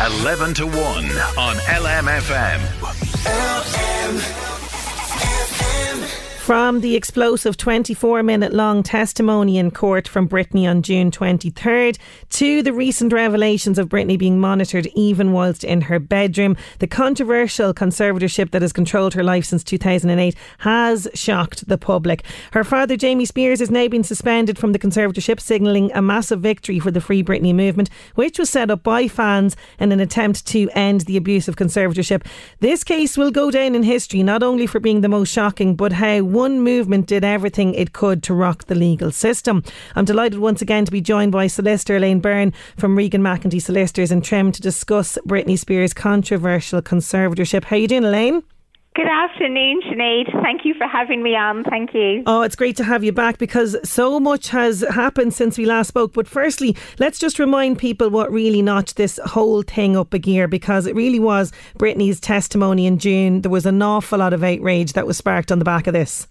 11 to 1 on LMFM. From the explosive 24 minute long testimony in court from Britney on June 23rd to the recent revelations of Britney being monitored even whilst in her bedroom, the controversial conservatorship that has controlled her life since 2008 has shocked the public. Her father, Jamie Spears, has now been suspended from the conservatorship, signalling a massive victory for the Free Britney movement, which was set up by fans in an attempt to end the abuse of conservatorship. This case will go down in history not only for being the most shocking, but how one movement did everything it could to rock the legal system. I'm delighted once again to be joined by solicitor Elaine Byrne from Regan McEntee Solicitors in Trim to discuss Britney Spears' controversial conservatorship. How are you doing, Elaine? Good afternoon, Sinead. Thank you for having me on. Thank you. Oh, it's great to have you back because so much has happened since we last spoke. But firstly, let's just remind people what really notched this whole thing up a gear because it really was Britney's testimony in June. There was an awful lot of outrage that was sparked on the back of this.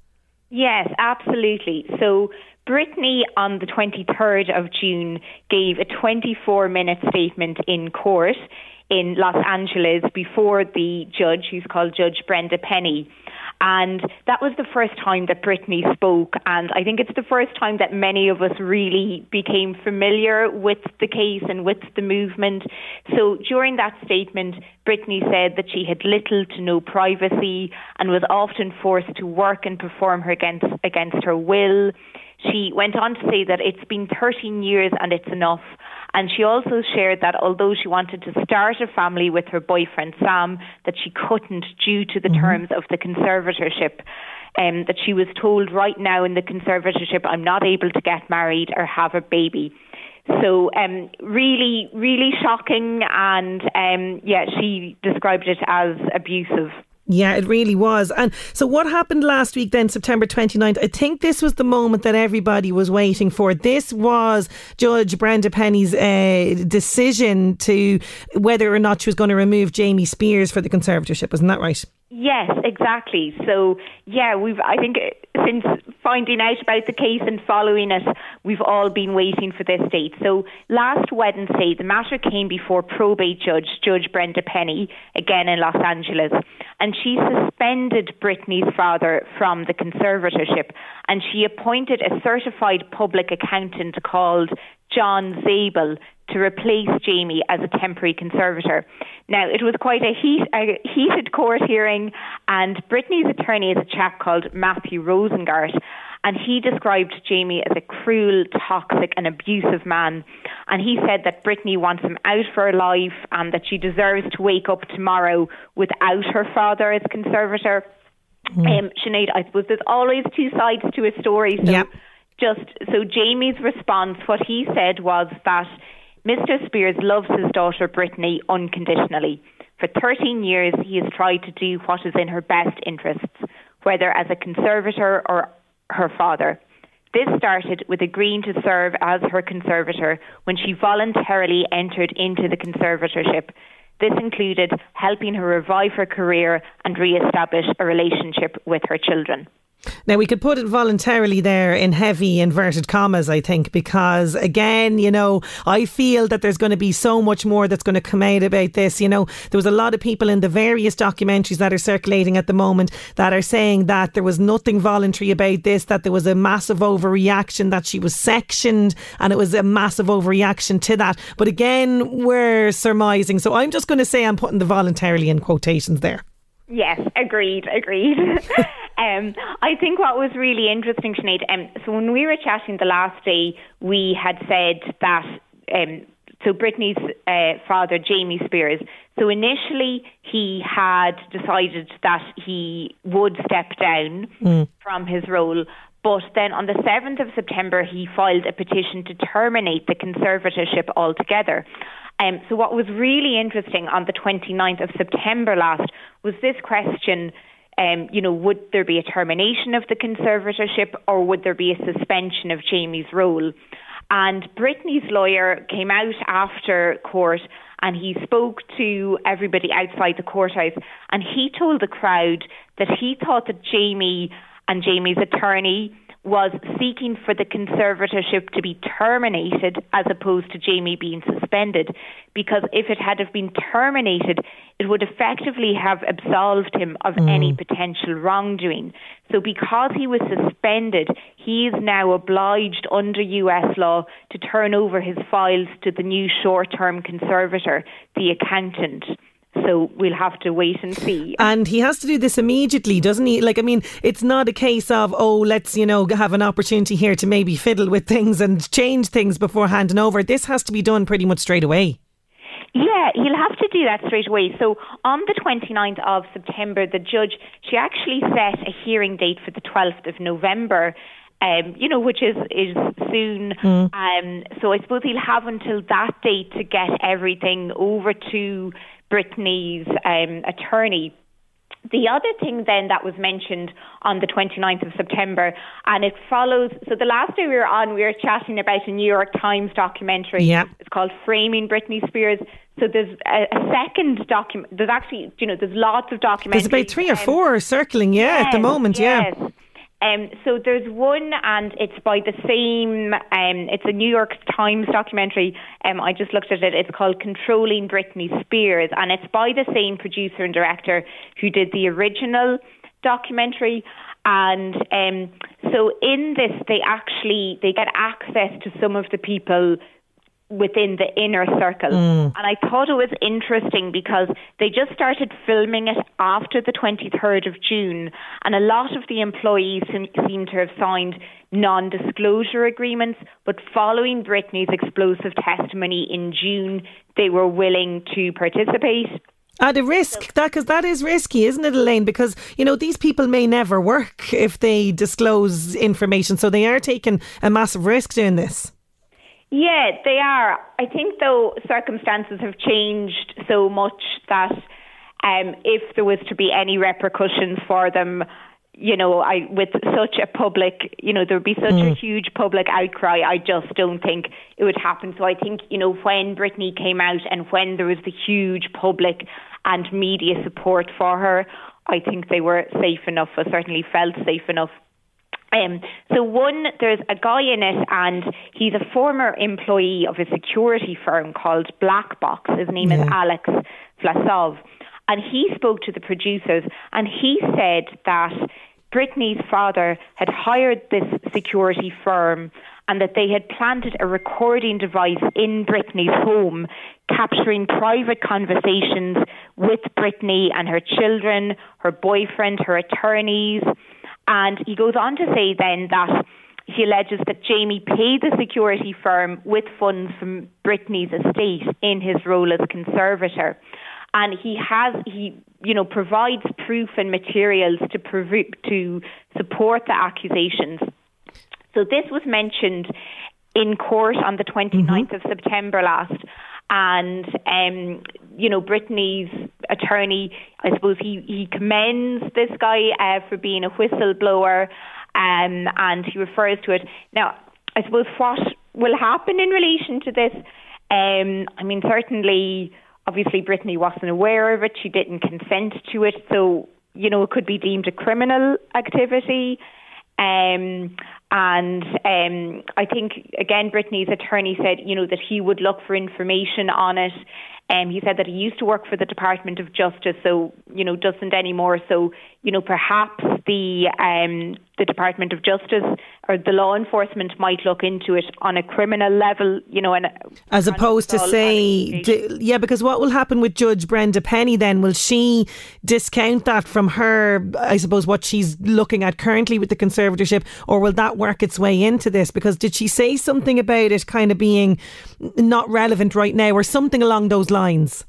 Yes, absolutely. So Britney on the 23rd of June gave a 24 minute statement in court in Los Angeles before the judge, who's called Judge Brenda Penny. And that was the first time that Britney spoke. And I think it's the first time that many of us really became familiar with the case and with the movement. So during that statement, Britney said that she had little to no privacy and was often forced to work and perform her against, against her will. She went on to say that it's been 13 years and it's enough. And she also shared that although she wanted to start a family with her boyfriend Sam, that she couldn't due to the mm-hmm. terms of the conservatorship. Um, that she was told right now in the conservatorship, I'm not able to get married or have a baby. So, um, really, really shocking, and um, yeah, she described it as abusive. Yeah, it really was. And so, what happened last week, then, September 29th? I think this was the moment that everybody was waiting for. This was Judge Brenda Penny's uh, decision to whether or not she was going to remove Jamie Spears for the conservatorship. Isn't that right? Yes, exactly. So, yeah, we've, I think, since finding out about the case and following it, we've all been waiting for this date. So, last Wednesday, the matter came before probate judge, Judge Brenda Penny, again in Los Angeles, and she suspended Britney's father from the conservatorship and she appointed a certified public accountant called John Zabel to replace Jamie as a temporary conservator. Now, it was quite a, heat, a heated court hearing, and Britney's attorney is a chap called Matthew Rosengart, and he described Jamie as a cruel, toxic, and abusive man. And he said that Britney wants him out for her life and that she deserves to wake up tomorrow without her father as conservator. Mm. Um, Sinead, I suppose there's always two sides to a story. So yep. just so Jamie's response, what he said was that Mr. Spears loves his daughter Britney unconditionally. For 13 years, he has tried to do what is in her best interests, whether as a conservator or her father. This started with agreeing to serve as her conservator when she voluntarily entered into the conservatorship. This included helping her revive her career and re establish a relationship with her children. Now, we could put it voluntarily there in heavy inverted commas, I think, because again, you know, I feel that there's going to be so much more that's going to come out about this. You know, there was a lot of people in the various documentaries that are circulating at the moment that are saying that there was nothing voluntary about this, that there was a massive overreaction, that she was sectioned, and it was a massive overreaction to that. But again, we're surmising. So I'm just going to say I'm putting the voluntarily in quotations there. Yes, agreed, agreed. um, I think what was really interesting, Sinead, um, so when we were chatting the last day, we had said that, um, so Britney's uh, father, Jamie Spears, so initially he had decided that he would step down mm. from his role, but then on the 7th of September, he filed a petition to terminate the conservatorship altogether. Um, so, what was really interesting on the 29th of September last was this question. Um, you know, would there be a termination of the conservatorship or would there be a suspension of Jamie's role? And Britney's lawyer came out after court and he spoke to everybody outside the courthouse and he told the crowd that he thought that Jamie and Jamie's attorney was seeking for the conservatorship to be terminated as opposed to Jamie being suspended because if it had have been terminated it would effectively have absolved him of mm. any potential wrongdoing so because he was suspended he is now obliged under US law to turn over his files to the new short-term conservator the accountant so we'll have to wait and see. And he has to do this immediately, doesn't he? Like, I mean, it's not a case of, oh, let's, you know, have an opportunity here to maybe fiddle with things and change things before handing over. This has to be done pretty much straight away. Yeah, he'll have to do that straight away. So on the 29th of September, the judge, she actually set a hearing date for the 12th of November. Um, you know, which is is soon. Mm. Um, so I suppose he'll have until that date to get everything over to Britney's um, attorney. The other thing then that was mentioned on the 29th of September, and it follows. So the last day we were on, we were chatting about a New York Times documentary. Yeah. It's called Framing Britney Spears. So there's a, a second document. There's actually, you know, there's lots of documentaries. There's about three or um, four circling, yeah, yes, at the moment, yes. yeah. Um, so there's one, and it's by the same. Um, it's a New York Times documentary. Um, I just looked at it. It's called "Controlling Britney Spears," and it's by the same producer and director who did the original documentary. And um, so in this, they actually they get access to some of the people within the inner circle. Mm. And I thought it was interesting because they just started filming it after the 23rd of June, and a lot of the employees seem to have signed non disclosure agreements. But following Britney's explosive testimony in June, they were willing to participate. At a risk, that because that is risky, isn't it, Elaine? Because you know these people may never work if they disclose information, so they are taking a massive risk doing this. Yeah, they are. I think though circumstances have changed so much that um, if there was to be any repercussions for them, you know, I with such a public, you know, there would be such mm. a huge public outcry. I just don't think it would happen. So I think, you know, when Britney came out and when there was the huge public and media support for her, I think they were safe enough. I certainly felt safe enough um, so one, there's a guy in it, and he's a former employee of a security firm called Black Box. His name yeah. is Alex Vlasov, and he spoke to the producers, and he said that Britney's father had hired this security firm and that they had planted a recording device in Britney's home, capturing private conversations with Britney and her children, her boyfriend, her attorneys. And he goes on to say then that he alleges that Jamie paid the security firm with funds from Britney's estate in his role as conservator. And he has, he, you know, provides proof and materials to, prov- to support the accusations. So this was mentioned in court on the 29th mm-hmm. of September last and um, you know Britney's attorney, I suppose he he commends this guy uh, for being a whistleblower, um, and he refers to it. Now, I suppose what will happen in relation to this? Um, I mean, certainly, obviously, Britney wasn't aware of it; she didn't consent to it, so you know it could be deemed a criminal activity. Um, and um, I think, again, Britney's attorney said, you know, that he would look for information on it. Um, he said that he used to work for the Department of Justice, so you know doesn't anymore. So you know perhaps the um, the Department of Justice or the law enforcement might look into it on a criminal level. You know, and as opposed to say, d- yeah, because what will happen with Judge Brenda Penny then? Will she discount that from her? I suppose what she's looking at currently with the conservatorship, or will that work its way into this? Because did she say something about it kind of being not relevant right now, or something along those lines? lines?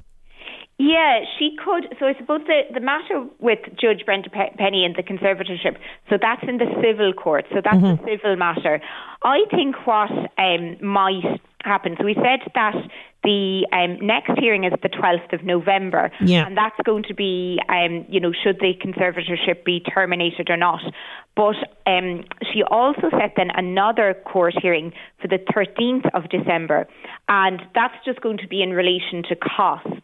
Yeah, she could. So I suppose the, the matter with Judge Brenda Penny and the conservatorship, so that's in the civil court, so that's mm-hmm. a civil matter. I think what um, might happen, so we said that the um, next hearing is the 12th of November, yeah. and that's going to be, um, you know, should the conservatorship be terminated or not. But um, she also set then another court hearing for the 13th of December, and that's just going to be in relation to costs.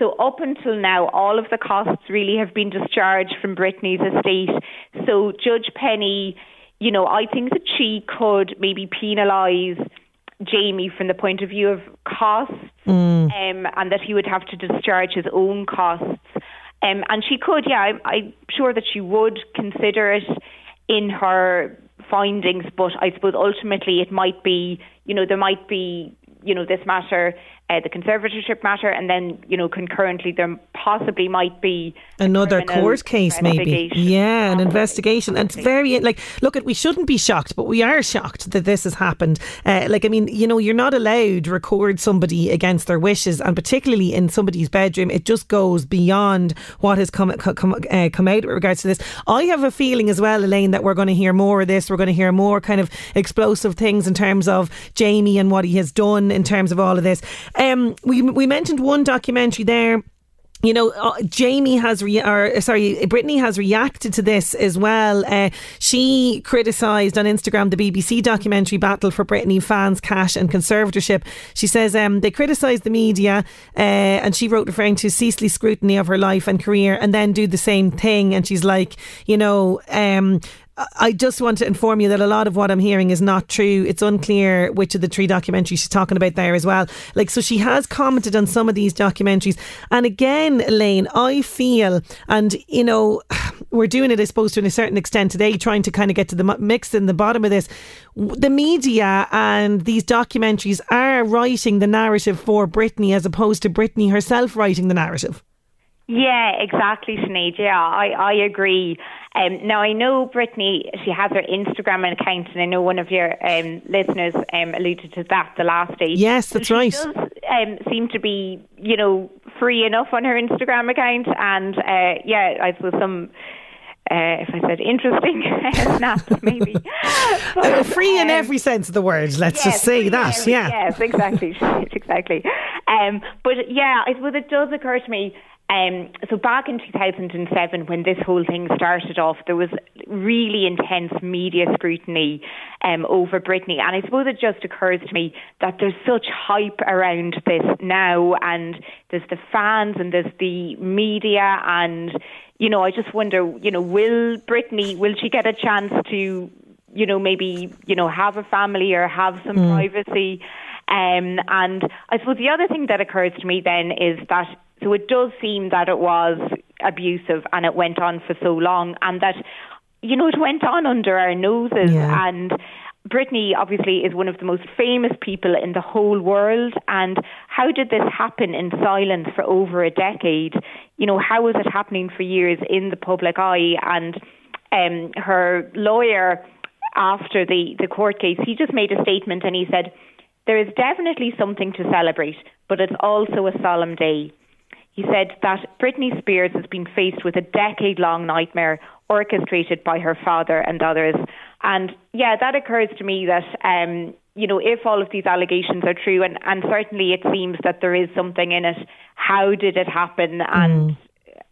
So up until now, all of the costs really have been discharged from Britney's estate. So Judge Penny, you know, I think that she could maybe penalise Jamie from the point of view of costs, mm. um, and that he would have to discharge his own costs. Um, and she could, yeah, I'm, I'm sure that she would consider it in her findings, but I suppose ultimately it might be, you know, there might be, you know, this matter uh, the conservatorship matter, and then you know concurrently there possibly might be another court case, maybe yeah, an investigation. And it's very like look at we shouldn't be shocked, but we are shocked that this has happened. Uh, like I mean, you know, you're not allowed to record somebody against their wishes, and particularly in somebody's bedroom, it just goes beyond what has come come uh, come out with regards to this. I have a feeling as well, Elaine, that we're going to hear more of this. We're going to hear more kind of explosive things in terms of Jamie and what he has done in terms of all of this. Um, we we mentioned one documentary there you know, uh, Jamie has, re- or sorry, Britney has reacted to this as well. Uh, she criticised on Instagram the BBC documentary Battle for Britney fans, cash and conservatorship. She says um, they criticised the media, uh, and she wrote referring to ceaseless scrutiny of her life and career, and then do the same thing. And she's like, you know, um, I just want to inform you that a lot of what I'm hearing is not true. It's unclear which of the three documentaries she's talking about there as well. Like, so she has commented on some of these documentaries. And again, Elaine, I feel, and you know, we're doing it, I suppose, to a certain extent today, trying to kind of get to the mix in the bottom of this. The media and these documentaries are writing the narrative for Britney as opposed to Britney herself writing the narrative. Yeah, exactly, Sinead. Yeah, I, I agree. Um, now, I know Britney, she has her Instagram account, and I know one of your um, listeners um, alluded to that the last day. Yes, that's so right. She does um, seem to be, you know, free enough on her Instagram account, and uh, yeah, I suppose some. Uh, if I said interesting snaps, maybe. But, uh, free in um, every sense of the word. Let's yes, just say that. Every, yeah. Yes, exactly. exactly. Um, but yeah, I suppose it does occur to me um, so back in 2007, when this whole thing started off, there was really intense media scrutiny um, over Britney, and I suppose it just occurs to me that there's such hype around this now, and there's the fans and there's the media, and you know, I just wonder, you know, will Britney, will she get a chance to, you know, maybe you know have a family or have some mm. privacy? Um, and I suppose the other thing that occurs to me then is that so it does seem that it was abusive and it went on for so long and that, you know, it went on under our noses yeah. and Britney obviously is one of the most famous people in the whole world. And how did this happen in silence for over a decade? You know, how was it happening for years in the public eye? And um, her lawyer, after the, the court case, he just made a statement and he said, There is definitely something to celebrate, but it's also a solemn day. He said that Britney Spears has been faced with a decade long nightmare orchestrated by her father and others. And yeah, that occurs to me that, um, you know, if all of these allegations are true, and, and certainly it seems that there is something in it, how did it happen? Mm. And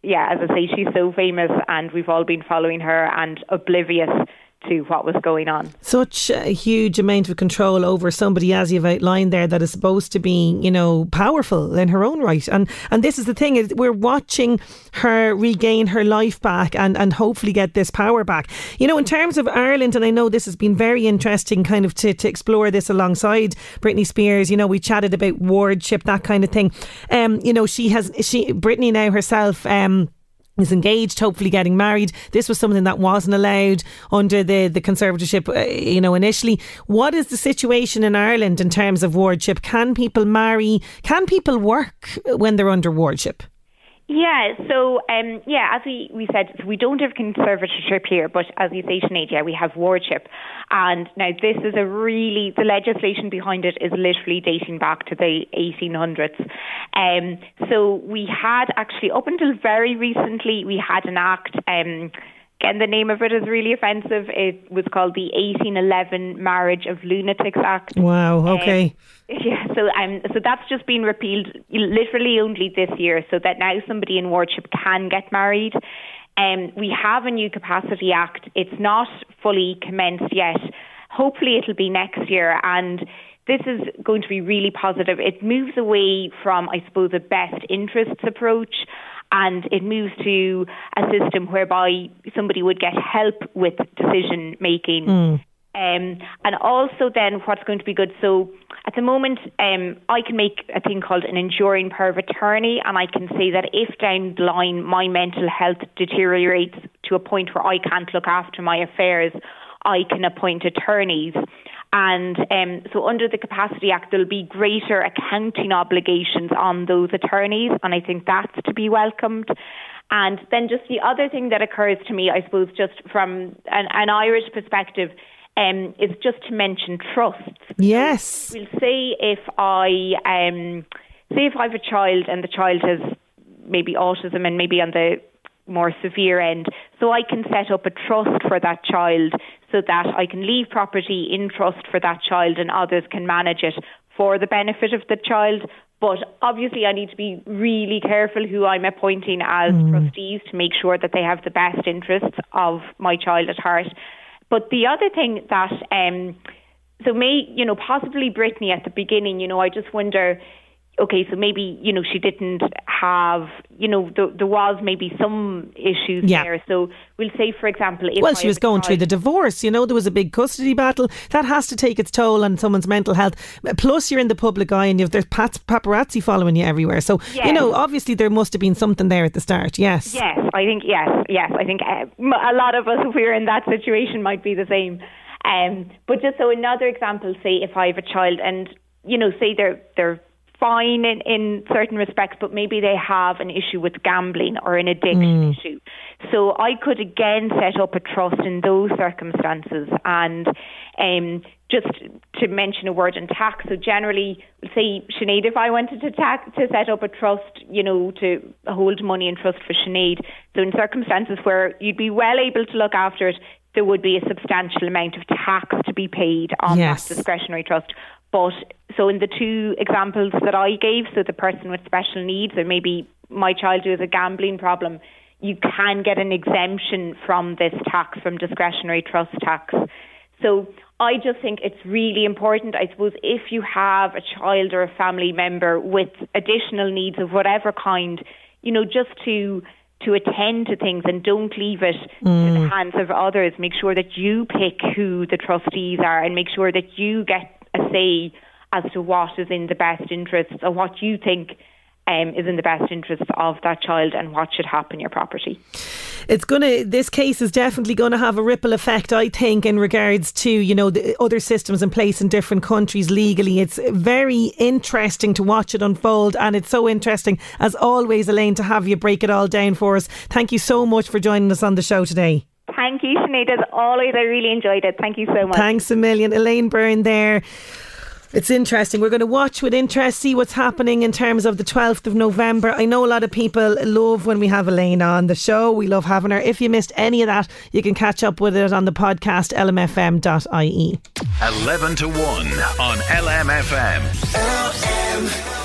yeah, as I say, she's so famous and we've all been following her and oblivious to what was going on. Such a huge amount of control over somebody, as you've outlined there, that is supposed to be, you know, powerful in her own right. And and this is the thing: is we're watching her regain her life back and and hopefully get this power back. You know, in terms of Ireland, and I know this has been very interesting, kind of to to explore this alongside Britney Spears. You know, we chatted about wardship, that kind of thing. Um, you know, she has she Britney now herself. Um, is engaged, hopefully getting married. This was something that wasn't allowed under the, the conservatorship, uh, you know, initially. What is the situation in Ireland in terms of wardship? Can people marry? Can people work when they're under wardship? Yeah, so um, yeah, as we, we said, we don't have conservatorship here, but as you say, Sinead, yeah, we have wardship. And now this is a really, the legislation behind it is literally dating back to the 1800s. Um, so we had actually, up until very recently, we had an act. Um, Again, the name of it is really offensive. It was called the 1811 Marriage of Lunatics Act. Wow. Okay. Um, yeah. So um, so that's just been repealed literally only this year, so that now somebody in wardship can get married. Um, we have a new Capacity Act. It's not fully commenced yet. Hopefully, it'll be next year, and this is going to be really positive. It moves away from, I suppose, a best interests approach and it moves to a system whereby somebody would get help with decision making. Mm. Um, and also, then what's going to be good? So, at the moment, um, I can make a thing called an enduring power of attorney, and I can say that if down the line my mental health deteriorates to a point where I can't look after my affairs, I can appoint attorneys. And um, so, under the Capacity Act, there'll be greater accounting obligations on those attorneys, and I think that's to be welcomed. And then, just the other thing that occurs to me, I suppose, just from an, an Irish perspective, um, is just to mention trusts. Yes. We'll say if I um, say if I have a child and the child has maybe autism and maybe on the more severe end. So I can set up a trust for that child so that I can leave property in trust for that child and others can manage it for the benefit of the child. But obviously, I need to be really careful who I'm appointing as mm. trustees to make sure that they have the best interests of my child at heart. But the other thing that, um, so may, you know, possibly Britney at the beginning, you know, I just wonder okay, so maybe you know she didn't have, you know, there, there was maybe some issues yeah. there. So we'll say, for example, well, she was going through the divorce. You know, there was a big custody battle that has to take its toll on someone's mental health. Plus, you're in the public eye, and you've there's paparazzi following you everywhere. So yes. you know, obviously there must have been something there at the start. Yes. Yes, I think yes, yes. I think uh, a lot of us, if we were in that situation, might be the same. Um, but just so another example, say if I have a child and you know, say they're they're fine in, in certain respects, but maybe they have an issue with gambling or an addiction mm. issue. So I could again set up a trust in those circumstances and um, just to mention a word on tax. So generally, say Sinead, if I wanted to tax, to set up a trust, you know, to hold money in trust for Sinead. So in circumstances where you'd be well able to look after it, there would be a substantial amount of tax to be paid on yes. that discretionary trust. But so in the two examples that I gave, so the person with special needs, or maybe my child who has a gambling problem, you can get an exemption from this tax, from discretionary trust tax. So I just think it's really important. I suppose if you have a child or a family member with additional needs of whatever kind, you know, just to to attend to things and don't leave it mm. in the hands of others. Make sure that you pick who the trustees are and make sure that you get a say as to what is in the best interests or what you think um, is in the best interests of that child and what should happen your property. It's going to, this case is definitely going to have a ripple effect, I think, in regards to, you know, the other systems in place in different countries legally. It's very interesting to watch it unfold. And it's so interesting, as always, Elaine, to have you break it all down for us. Thank you so much for joining us on the show today. Thank you, Sinead. As always, I really enjoyed it. Thank you so much. Thanks a million. Elaine Byrne there. It's interesting. We're going to watch with interest, see what's happening in terms of the 12th of November. I know a lot of people love when we have Elaine on the show. We love having her. If you missed any of that, you can catch up with it on the podcast lmfm.ie. 11 to 1 on LMFM. LM.